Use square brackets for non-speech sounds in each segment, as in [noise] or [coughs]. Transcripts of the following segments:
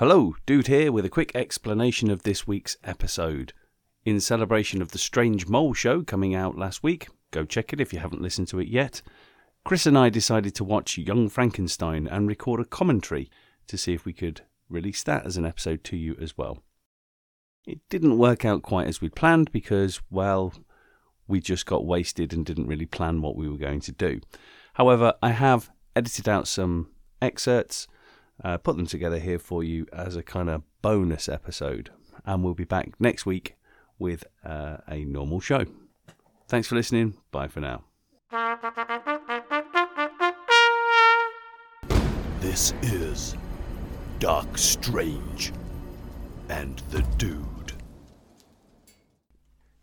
Hello, Dude here with a quick explanation of this week's episode. In celebration of the Strange Mole show coming out last week, go check it if you haven't listened to it yet, Chris and I decided to watch Young Frankenstein and record a commentary to see if we could release that as an episode to you as well. It didn't work out quite as we'd planned because, well, we just got wasted and didn't really plan what we were going to do. However, I have edited out some excerpts, uh, put them together here for you as a kind of bonus episode, and we'll be back next week with uh, a normal show. Thanks for listening. Bye for now. This is Doc Strange and the Dude.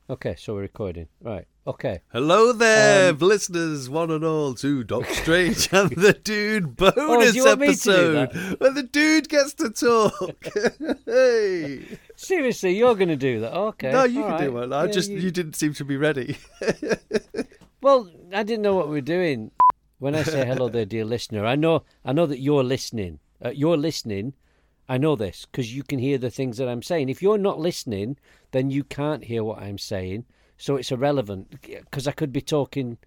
Okay, so we're recording. Right. Okay. Hello there, Um, listeners, one and all, to Doc Strange [laughs] and the Dude bonus me to do episode where the dude gets to talk. [laughs] hey, Seriously, you're going to do that? Okay. no, you can do right. one. I Yeah, just you... you- didn't seem to be ready. [laughs] Well, I didn't know what we were doing. When I say hello there, dear listener, I know I know that you're listening. Uh, you're listening. I know this because you can hear the things that I'm saying. If you're not listening, then you can't hear what I'm saying. So it's irrelevant because I could be talking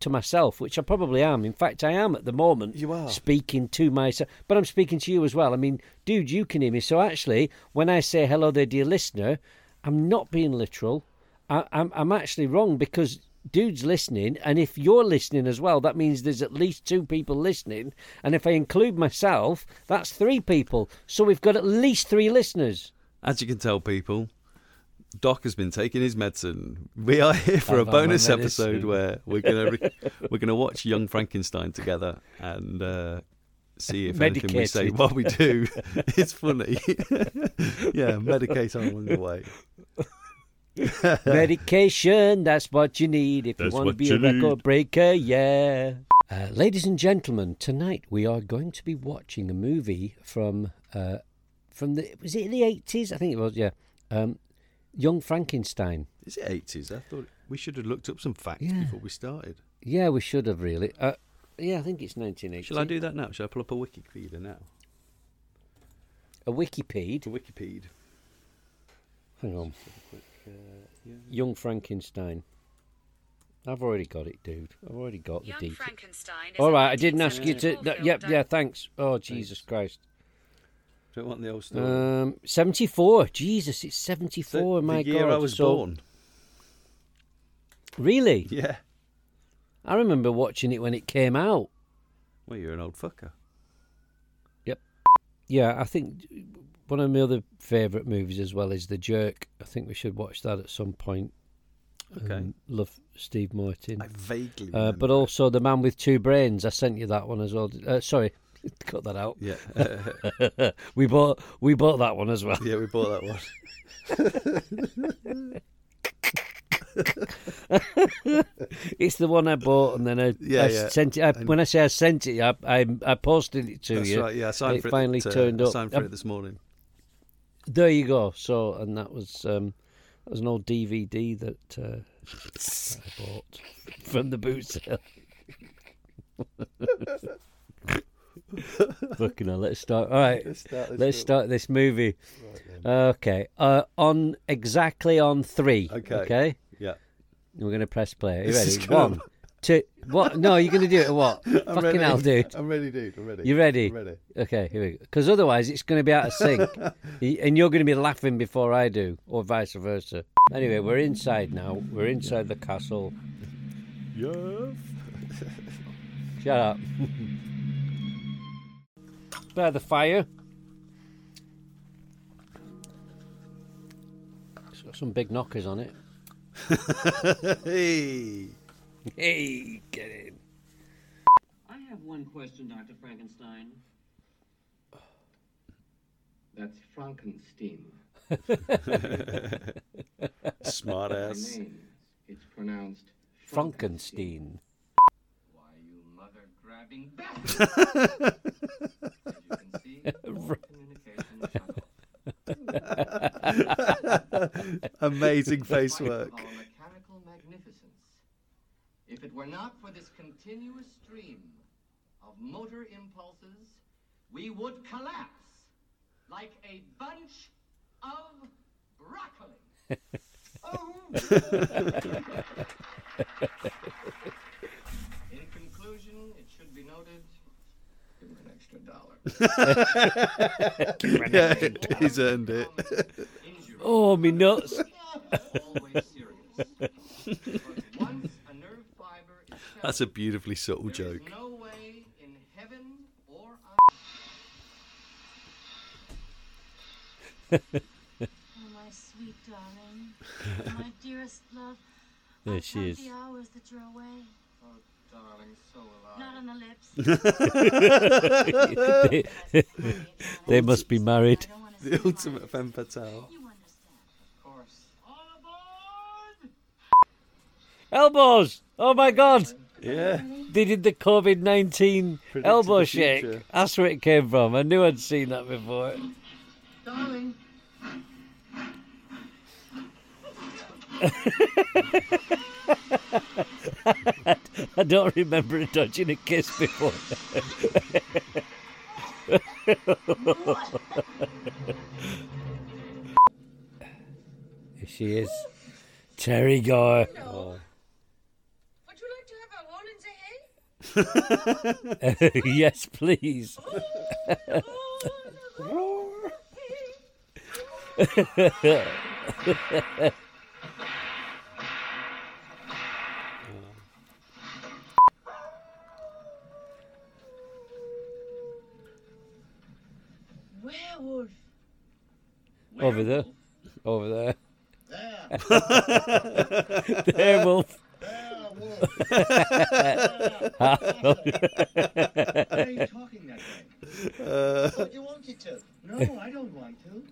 to myself, which I probably am. In fact, I am at the moment. You are. speaking to myself, but I'm speaking to you as well. I mean, dude, you can hear me. So actually, when I say hello there, dear listener, I'm not being literal. I, I'm I'm actually wrong because dude's listening, and if you're listening as well, that means there's at least two people listening. And if I include myself, that's three people. So we've got at least three listeners. As you can tell, people, Doc has been taking his medicine. We are here for I've a bonus episode where we're gonna re- we're gonna watch Young Frankenstein together and uh, see if anything we say Medicated. while we do [laughs] is funny. [laughs] yeah, medicate on along the way. [laughs] Medication, that's what you need if That's you want to be you a record need. breaker, yeah. Uh, ladies and gentlemen, tonight we are going to be watching a movie from uh, from the was it the eighties? I think it was, yeah. Um, Young Frankenstein. Is it eighties? I thought we should have looked up some facts Yeah. before we started. Yeah, we should have really. Uh, yeah, I think it's nineteen eighty. Shall I do that now? Shall I pull up a Wikipedia now? a Wikipedia? A Wikipedia. Hang on. Young Frankenstein. I've already got it, dude. I've already got the Young details. Frankenstein is All a right, I didn't ask you to. 1974 yep, yeah, thanks. Oh, Jesus Christ. Don't want the old story. Um, 74. Jesus, it's 74. the, my the year God. I was So- born. Really? Yeah. I remember watching it when it came out. Well, you're an old fucker. Yep. Yeah, I think one of my other favourite movies as well is The Jerk. I think we should watch that at some point. Okay. Um, love Steve Martin. I vaguely. Uh, but also The Man with Two Brains. I sent you that one as well. Uh, sorry, [laughs] cut that out. Yeah. [laughs] we bought we bought that one as well. yeah, we bought that one. [laughs] It's the one I bought, and then I, Yeah, I yeah. sent it. I, when I say I sent it, I I, I posted it to That's you. right. Yeah, I signed It for it. finally uh, turned up. signed for it this morning. There you go. So, and that was um, that was an old DVD that, uh, that I bought from the boot sale. [laughs] Fucking hell, let's start. All right, Let's start this let's start this movie. Okay, uh, on exactly on three. Okay. Okay. Yeah. We're gonna press play. Are you ready? gonna- One, two. What? No, you're gonna do it. at What? [laughs] I'm Fucking ready. hell, dude. I'm ready, dude. I'm ready. You ready? I'm ready. Okay, here we go. Because otherwise, it's going to be out of sync, [laughs] and you're going to be laughing before I do, or vice versa. Anyway, we're inside now. We're inside the castle. Yeah. Shut up. By the fire. It's got some big knockers on it. [laughs] hey. Hey, get in. I have one question, Dr. Frankenstein. That's Frankenstein. [laughs] Smart ass. it's pronounced Frankenstein. Why, you mother-grabbing bastard! [laughs] [laughs] [laughs] [laughs] Amazing face work. Mechanical magnificence. If it were not for this continuous stream of motor impulses, we would collapse like a bunch of broccoli. Oh, In conclusion, it should be noted, give him an extra dollar. Yeah, he's earned it. Oh, me nuts. always serious. But once a nerve fiber is severed, That's a beautifully subtle joke. no way in heaven or on Oh, my sweet darling. [laughs] my dearest love. There I'll she is. the hours that you're away. Oh, darling, so. Not on the lips. they, [laughs] [laughs] they must be married. I don't want to The ultimate femme fatale. You understand. Of course. All aboard! Elbows! Oh my god! Yeah. They did the COVID 19 elbow the shake. future. That's where it came from. I knew I'd seen that before. Darling. [laughs] I don't remember dodging a kiss before. Here she is. Teri Garr. Would you like to have a hole in the hay? [laughs] yes, please. [laughs] [laughs] Werewolf. Over there. Over there. [laughs] there, Wolf. Why are you talking that way? But you wanted to. No, I don't want to.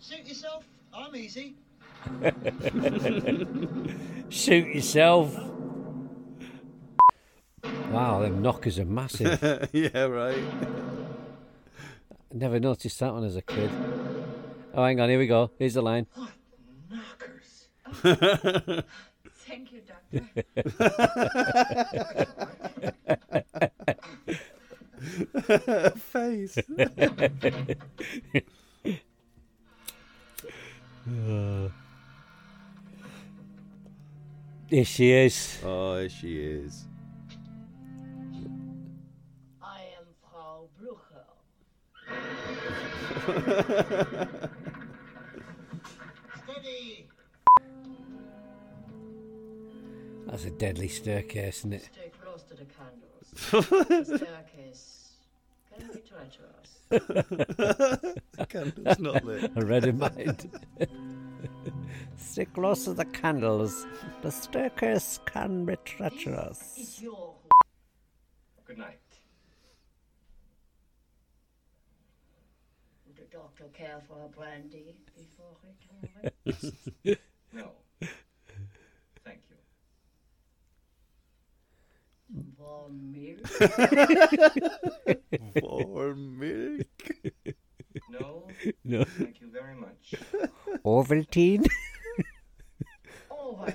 Suit yourself. I'm easy. Shoot yourself. Wow, them knockers are massive. [laughs] yeah, right. Never noticed that one as a kid. Oh, hang on, here we go. Here's the line. Knockers. [laughs] Thank you, Doctor. Face. [laughs] Here she is. Oh, here she is. I am Frau Blucher. [laughs] That's a deadly staircase, isn't it? [laughs] Stay close to [laughs] [laughs] the candles. the staircase can be treacherous. The candle's not lit. I read in mind. Stay close to the candles. The staircase can be treacherous. It's your Good night. Would the doctor care for a brandy before retiring? No. Thank you. Warm milk? For milk. No, No. thank you very much. Ovaltine? Oh, I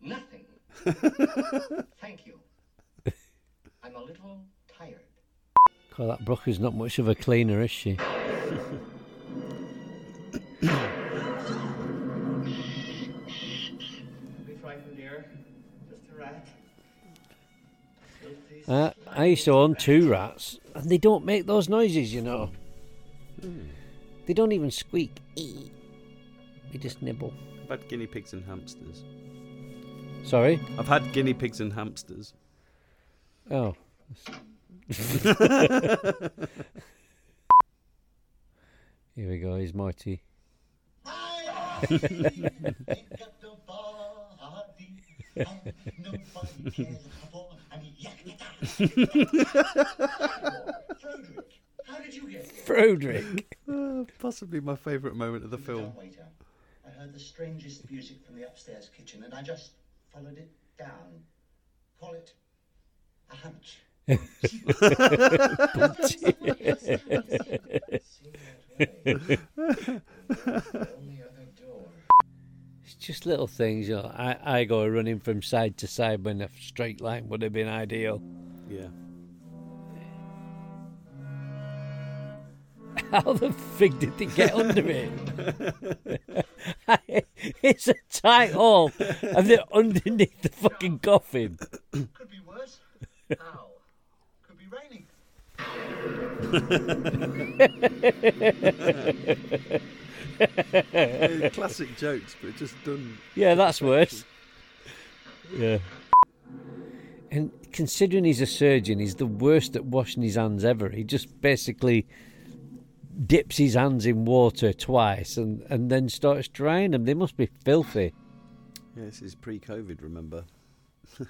Nothing. Thank you. I'm a little tired. God, that Blucher's not much of a cleaner, is she? [coughs] Uh, I used to own two rats, and they don't make those noises, you know. They don't even squeak. They just nibble. I've had guinea pigs and hamsters. Sorry? I've had guinea pigs and hamsters. Oh. Here we go, here's Marty. Ain't got no body, and nobody cares for any Frederick, how [laughs] did you get here? Frodrick. Uh, possibly my favourite moment of the film. Waiter. I heard the strangest music from the upstairs kitchen, and I just followed it down. Call it a hunch. [laughs] [laughs] See that way. Only other door. It's just little things, you know. I, I go running from side to side when a straight line would have been ideal. Yeah. [laughs] How the fig did they get under it? [laughs] it's a tight hole, and they're underneath the fucking coffin. Could be worse. How? Could be raining. [laughs] [laughs] Classic jokes, but just done. Yeah, that's worse. Yeah. And considering he's a surgeon, he's the worst at washing his hands ever. He just basically dips his hands in water twice and, and then starts drying them. They must be filthy. Yeah, this is pre-COVID. Remember? [laughs]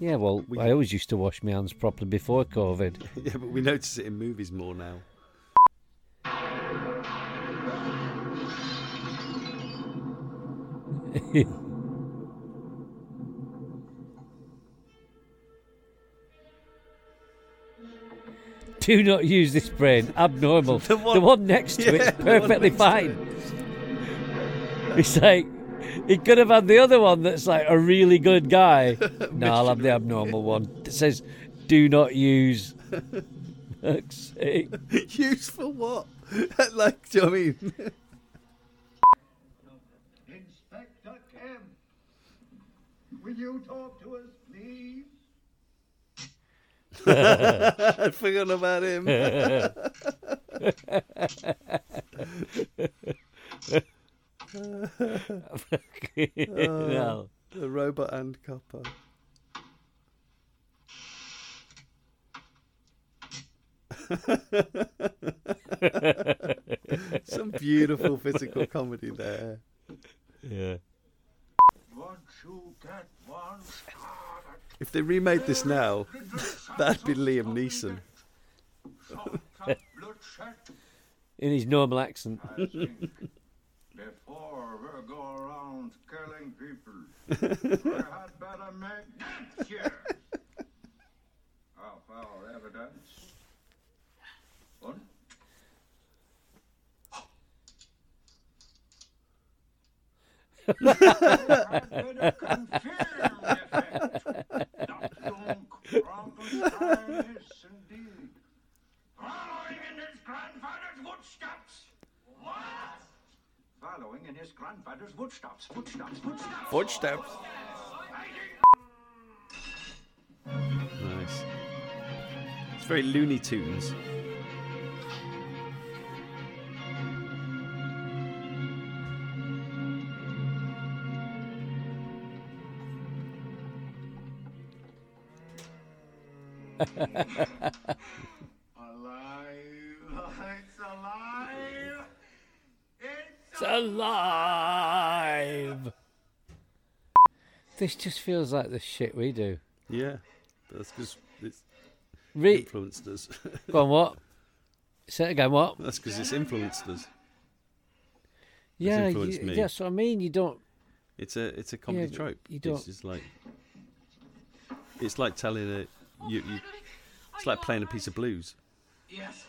Yeah, well, We- I always used to wash my hands properly before COVID. [laughs] yeah, but we notice it in movies more now. [laughs] Do not use this brain. Abnormal. The the, one- one, next to Yeah, it's perfectly fine. It's like he could have had the other one that's like a really good guy. [laughs] no, I'll have the abnormal one. It says, "Do not use." [laughs] Use for what? like, do you know what I mean? Will you talk to us, please? [laughs] I'd forgotten about him. no. [laughs] Oh, the robot and copper. [laughs] Some beautiful physical comedy there. Yeah. Once you get one started, If they remade this now, [laughs] that'd be Liam Neeson. short of bloodshed, In his normal accent. [laughs] [laughs] Before we go around killing people, we had better make that here. Of our evidence. One. had better confirm the effect. Dr. Frankenstein is indeed following in his grandfather's footsteps. What? Following in his grandfather's footsteps, footsteps, footsteps. Footsteps. Nice. It's very Looney Tunes. It's alive, It's alive. This just feels like the shit we do. Yeah, that's because it's Re- influenced us. [laughs] Go on, what? Say it again, what? that's because it's influenced us. Yeah, influenced you, me. that's what I mean. You don't. It's a it's a comedy but trope. you don't- It's just like it's like telling a you, you it's like playing a piece of blues. Yes.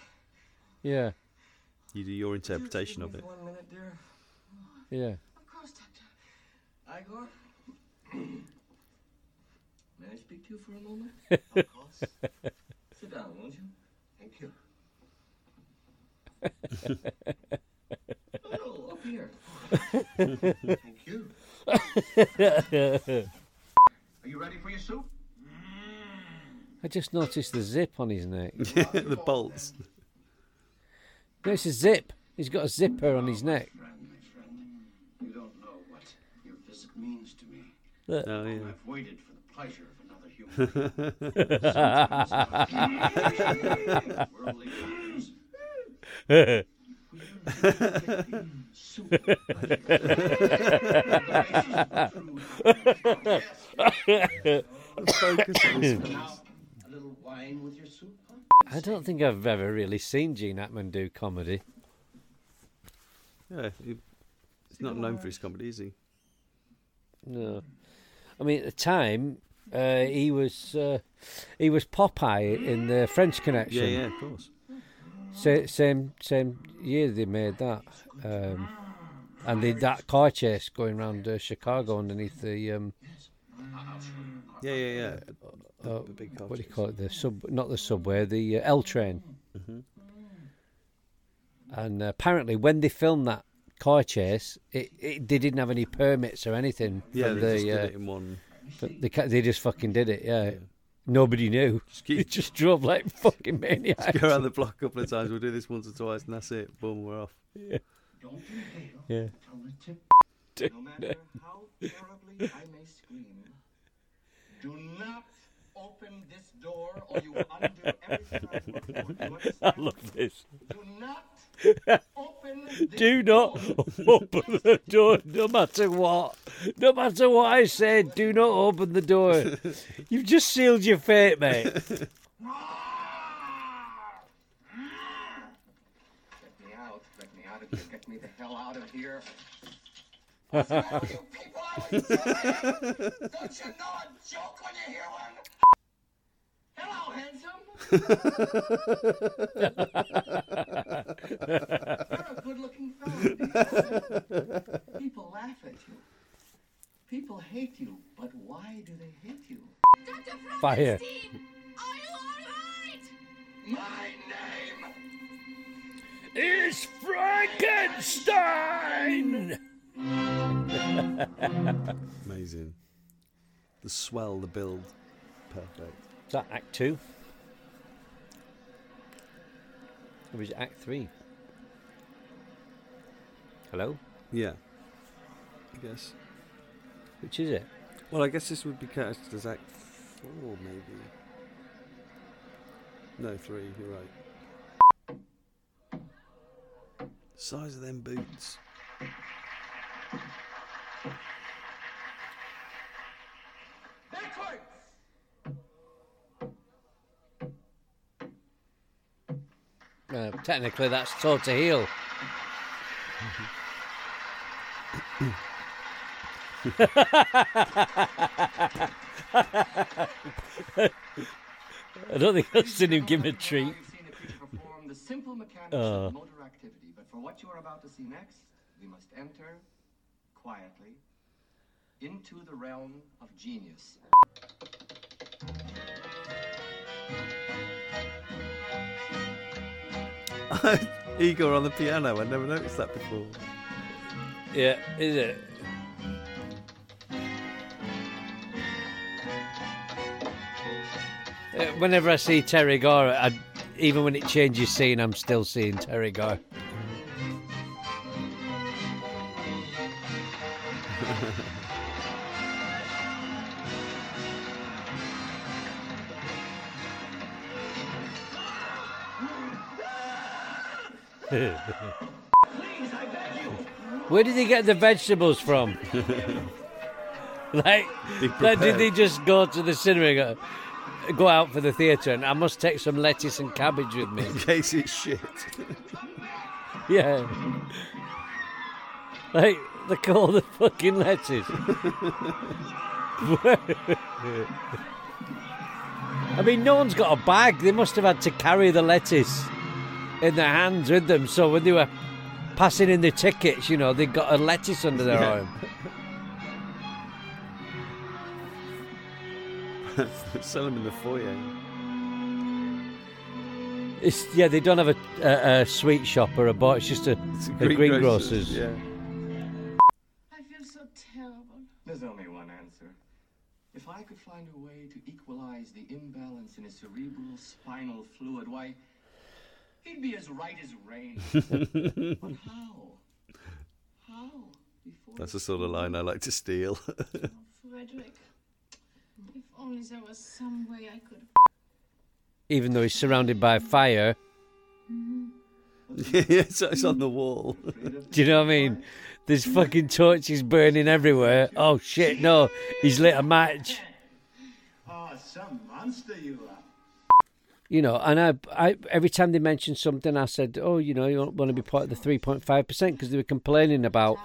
Yeah, You do your interpretation of it. One minute, dear. yeah. Of course, Doctor. Igor? [clears throat] May I speak to you for a moment? [laughs] Of course. Sit down, won't you? Thank you. No, [laughs] oh, no, up here. [laughs] Thank you. Are you ready for your soup? I just noticed the zip on his neck. [laughs] the bolts. No, it's a zip. He's got a zipper on his neck. Friend, my friend, you don't know what your visit means to me. Oh yeah. I've waited for the pleasure of another human. [laughs] [laughs] Worldly matters. Focus on his Now, a little wine with your soup, huh? I don't think I've ever really seen Gene Hackman do comedy. Yeah, he, he's not known for his comedy, is he? No, I mean at the time uh, he was uh, he was Popeye in the French Connection. Yeah, yeah, of course. Sa- same same year they made that, um, and they that car chase going around uh, Chicago underneath the um, Yeah, yeah, yeah. The, the big car what do you call it? The sub, not the subway, the uh, L train. Mhm. And uh, apparently, when they filmed that car chase, it, it they didn't have any permits or anything. Yeah, they the, just did uh, it in one. but they ca- they just fucking did it. Yeah, nobody knew. Just [laughs] They keep just drove like [laughs] fucking maniacs. go around the block a couple of times. We'll do this once or twice, and that's it. Boom, we're off. Yeah. Yeah. from the tip. [laughs] No matter how terribly I may scream, do not open this door or you will undo everything I've worked for. Do you I love this. Do not open [laughs] this Do not door. [laughs] open the door, no matter what. No matter what I said, do not open the door. [laughs] You've just sealed your fate, mate. Get me out. Get me out of here. Get me the hell out of here. What's the matter with you people? I was. Don't you know a joke when you hear one? Hello, handsome. [laughs] You're a good-looking fellow. [laughs] People laugh at you. People hate you, but why do they hate you? Fire. My name It's Frankenstein! Amazing. The swell, the build, perfect. Is that Act Two? Or was it Act Three? Hello? Yeah, I guess. Which is it? Well, I guess this would be cast as Act Four, maybe. No, three. You're right. Size of them boots. Technically, that's Toe to Heel. [laughs] I don't think I've seen him give him a treat. You've seen a creature perform the simple mechanics Uh. of motor activity, but for what you are about to see next, we must enter quietly into the realm of genius. [laughs] Igor on the piano. I never noticed that before. Yeah, is it? Uh, Whenever I see Teri Garr, I, even when it changes scene, I'm still seeing Teri Garr. [laughs] Where did he get the vegetables from? [laughs] like, like, did they just go to the cinema go, go out for the theatre and I must take some lettuce and cabbage with me? [laughs] In case it's shit. Yeah. Like, look at all the fucking lettuce. I mean, no one's got a bag. They must have had to carry the lettuce in their hands with them. So when they were passing in the tickets, you know, they got a lettuce under their Yeah. arm. [laughs] Sell them in the foyer. It's, yeah, they don't have a, a, a sweet shop or a bar. It's just a, It's a greengrocers. Yeah. I feel so terrible. There's only one answer. If I could find a way to equalize the imbalance in his cerebral spinal fluid, why, he'd be as right as rain. [laughs] but how? How? Before That's the sort of line I like to steal. [laughs] Frederick, if only there was some way I could. Even though he's surrounded by fire. [laughs] yeah, it's, it's on the wall. Do you know what I mean? There's fucking torches burning everywhere. Oh shit, no. He's lit a match. Oh, some monster you are. You know, and I, I every time they mentioned something, I said, "Oh, you know, you want to be part of the three point five percent," because they were complaining about,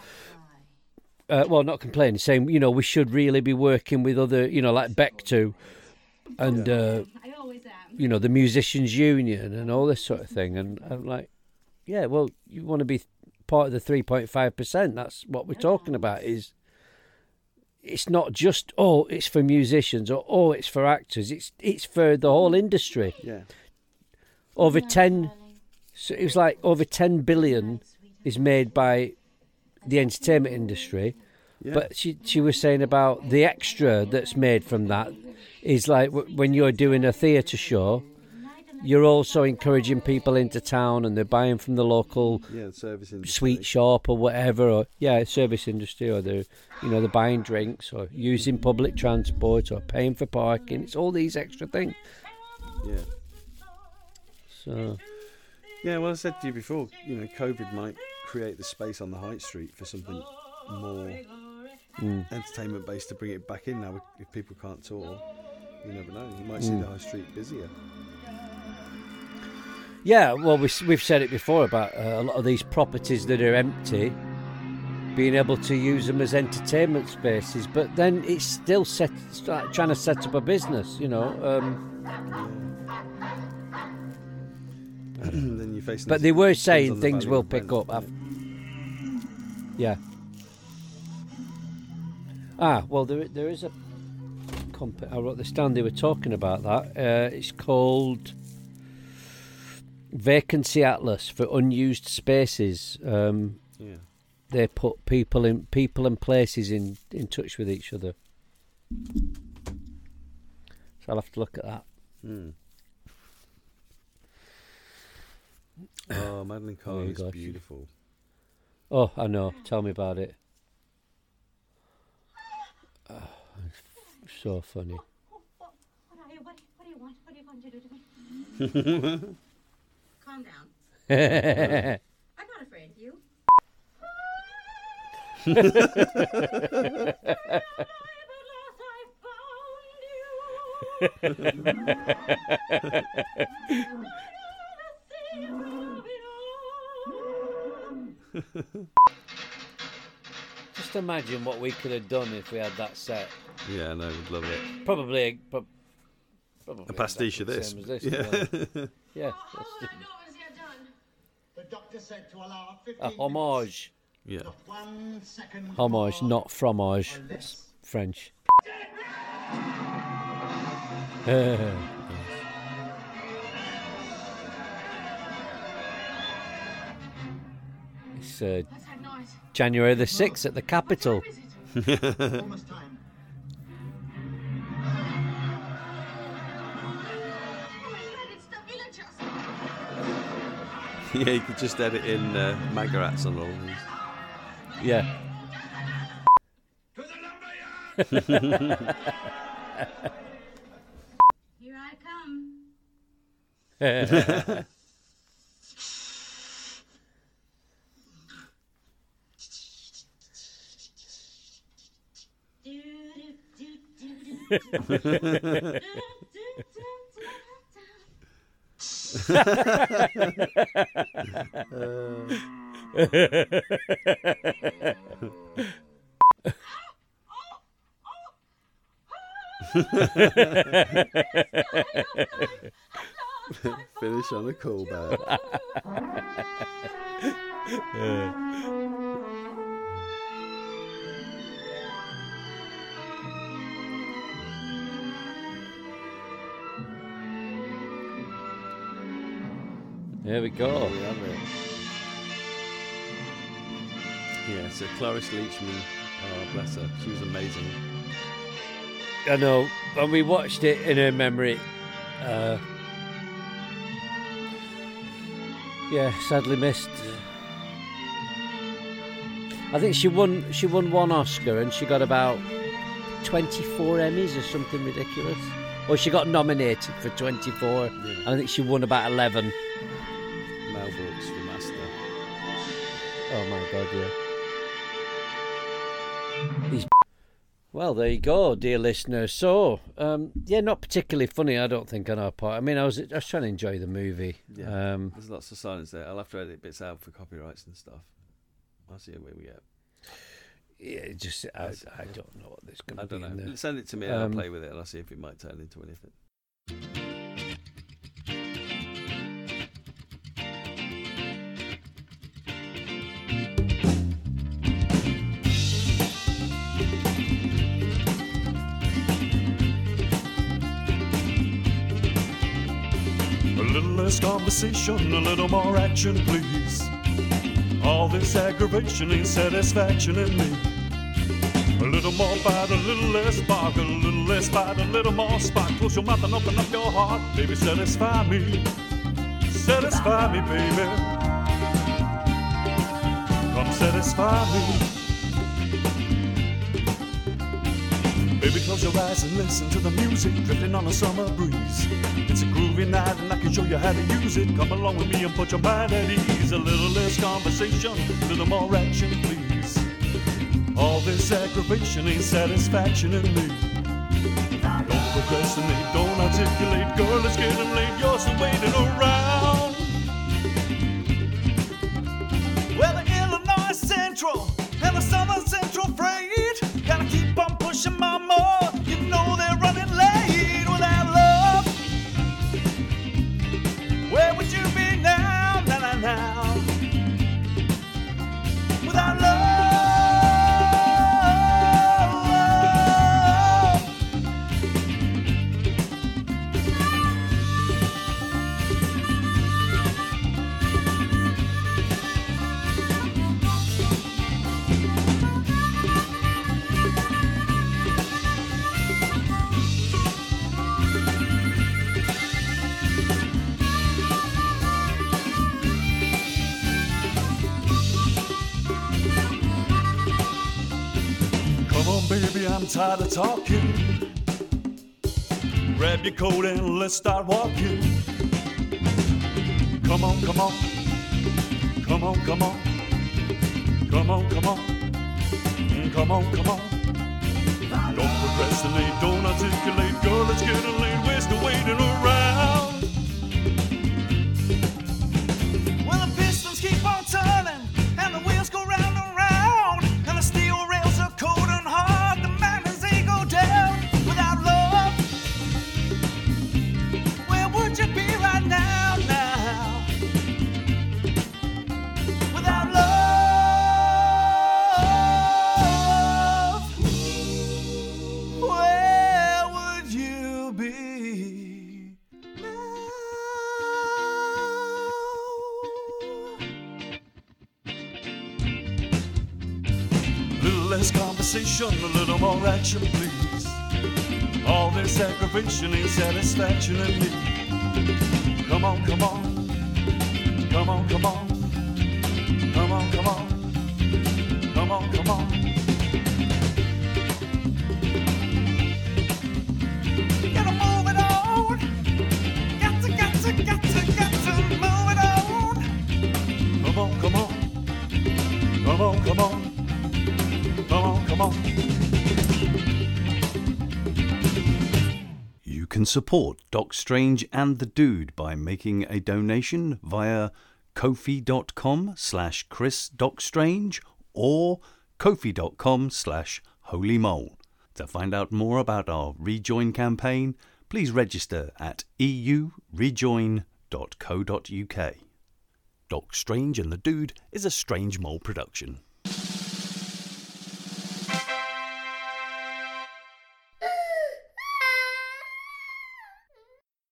uh, well, not complaining, saying, you know, we should really be working with other, you know, like Bectu, and uh, I always am. you know, the musicians union and all this sort of thing. And I'm like, yeah, well, you want to be part of the three point five percent. That's what we're talking about. Is it's not just oh, it's for musicians or oh, it's for actors. It's it's for the whole industry. Yeah. Over Good night, ten, darling. so it was like over ten billion is made by the entertainment industry. Yeah. But she she was saying about the extra that's made from that is like w- when you're doing a theatre show, you're also encouraging people into town and they're buying from the local yeah, service industry. sweet shop or whatever, or yeah, service industry, or they're you know they're buying drinks or using public transport or paying for parking. It's all these extra things. Yeah. So Yeah, well, I said to you before, you know, COVID might create the space on the high street for something more mm, entertainment based to bring it back in now. If people can't tour, you never know. You might see Mm. the high street busier. Yeah, well we, we've said it before about uh, a lot of these properties that are empty. Being able to use them as entertainment spaces, but then it's still set, trying to set up a business, you know. Um, [clears throat] then you're facing. But they were saying the things will pick up. Yeah. Ah, well, there there is a comp- I wrote this down. They were talking about that. Uh, it's called Vacancy Atlas for unused spaces. Um, Yeah. they put people in people and places in in touch with each other. So I'll have to look at that. Hmm. [coughs] Oh, Madeline There Kahn you is go. beautiful. Oh, I know. Tell me about it. Oh, [sighs] it's so funny. What are you? What, what do you want? What are you going to do to me? [laughs] Calm down. [laughs] I'm not afraid of you. [laughs] Just imagine what we could have done if we had that set. Yeah, no, would love it. Probably, but probably A pastiche of exactly this. same as this. [laughs] Yeah. Yeah, yeah All that's I know is you're done. The doctor said to allow 15 a homage. yeah. minutes, Homage, not fromage. or That's. French. [laughs] it's uh, What's that noise? January the 6th at the Capitol. [laughs] yeah, you could just edit in uh, Magarats on all of these. Yeah. Here I come. [laughs] Finish on a cool bad. There we go. we have it. Yeah, so Cloris Leachman, oh bless her, she was amazing. I know. When we watched it in her memory, uh, yeah, sadly missed. I think she won. She won one Oscar and she got about twenty-four Emmys or something ridiculous. Or she got nominated for twenty-four. Yeah. I think she won about eleven. Mel Brooks, the master. Oh my god, yeah. He's [laughs] well, there you go, dear listener. So, um, yeah, not particularly funny, I don't think, on our part. I mean, I was I was trying to enjoy the movie. Yeah. Um, There's lots of silence there. I'll have to edit bits out for copyrights and stuff. I'll see where we get. yeah, just I, I don't know what there's going [laughs] I to be don't in know. there. Send it to me and Um, I'll play with it and I'll see if it might turn into anything. Conversation, a little more action, please. All this aggravation ain't satisfaction in me. A little more bite, a little less spark, a little less bite, a little more spark. Close your mouth and open up your heart, baby. Satisfy me, satisfy me, baby. Come satisfy me. Baby, close your eyes and listen to the music drifting on a summer breeze. It's a groovy night and I can show you how to use it. Come along with me and put your mind at ease. A little less conversation, a little more action, please. All this aggravation ain't satisfaction in me. Don't procrastinate, don't articulate, girl, it's getting late. You're still waiting around. Talking. Grab your coat and let's start walking. Come on, come on. Come on, come on. Come on, come on. Mm, Come on, come on. Don't procrastinate, don't articulate, please. All this aggravation ain't satisfaction in. Support Doc Strange and the Dude by making a donation via kofi.com slash Chris Doc Strange or kofi.com slash Holy Mole. To find out more about our Rejoin campaign, please register at eurejoin.co.uk. Doc Strange and the Dude is a Strange Mole production.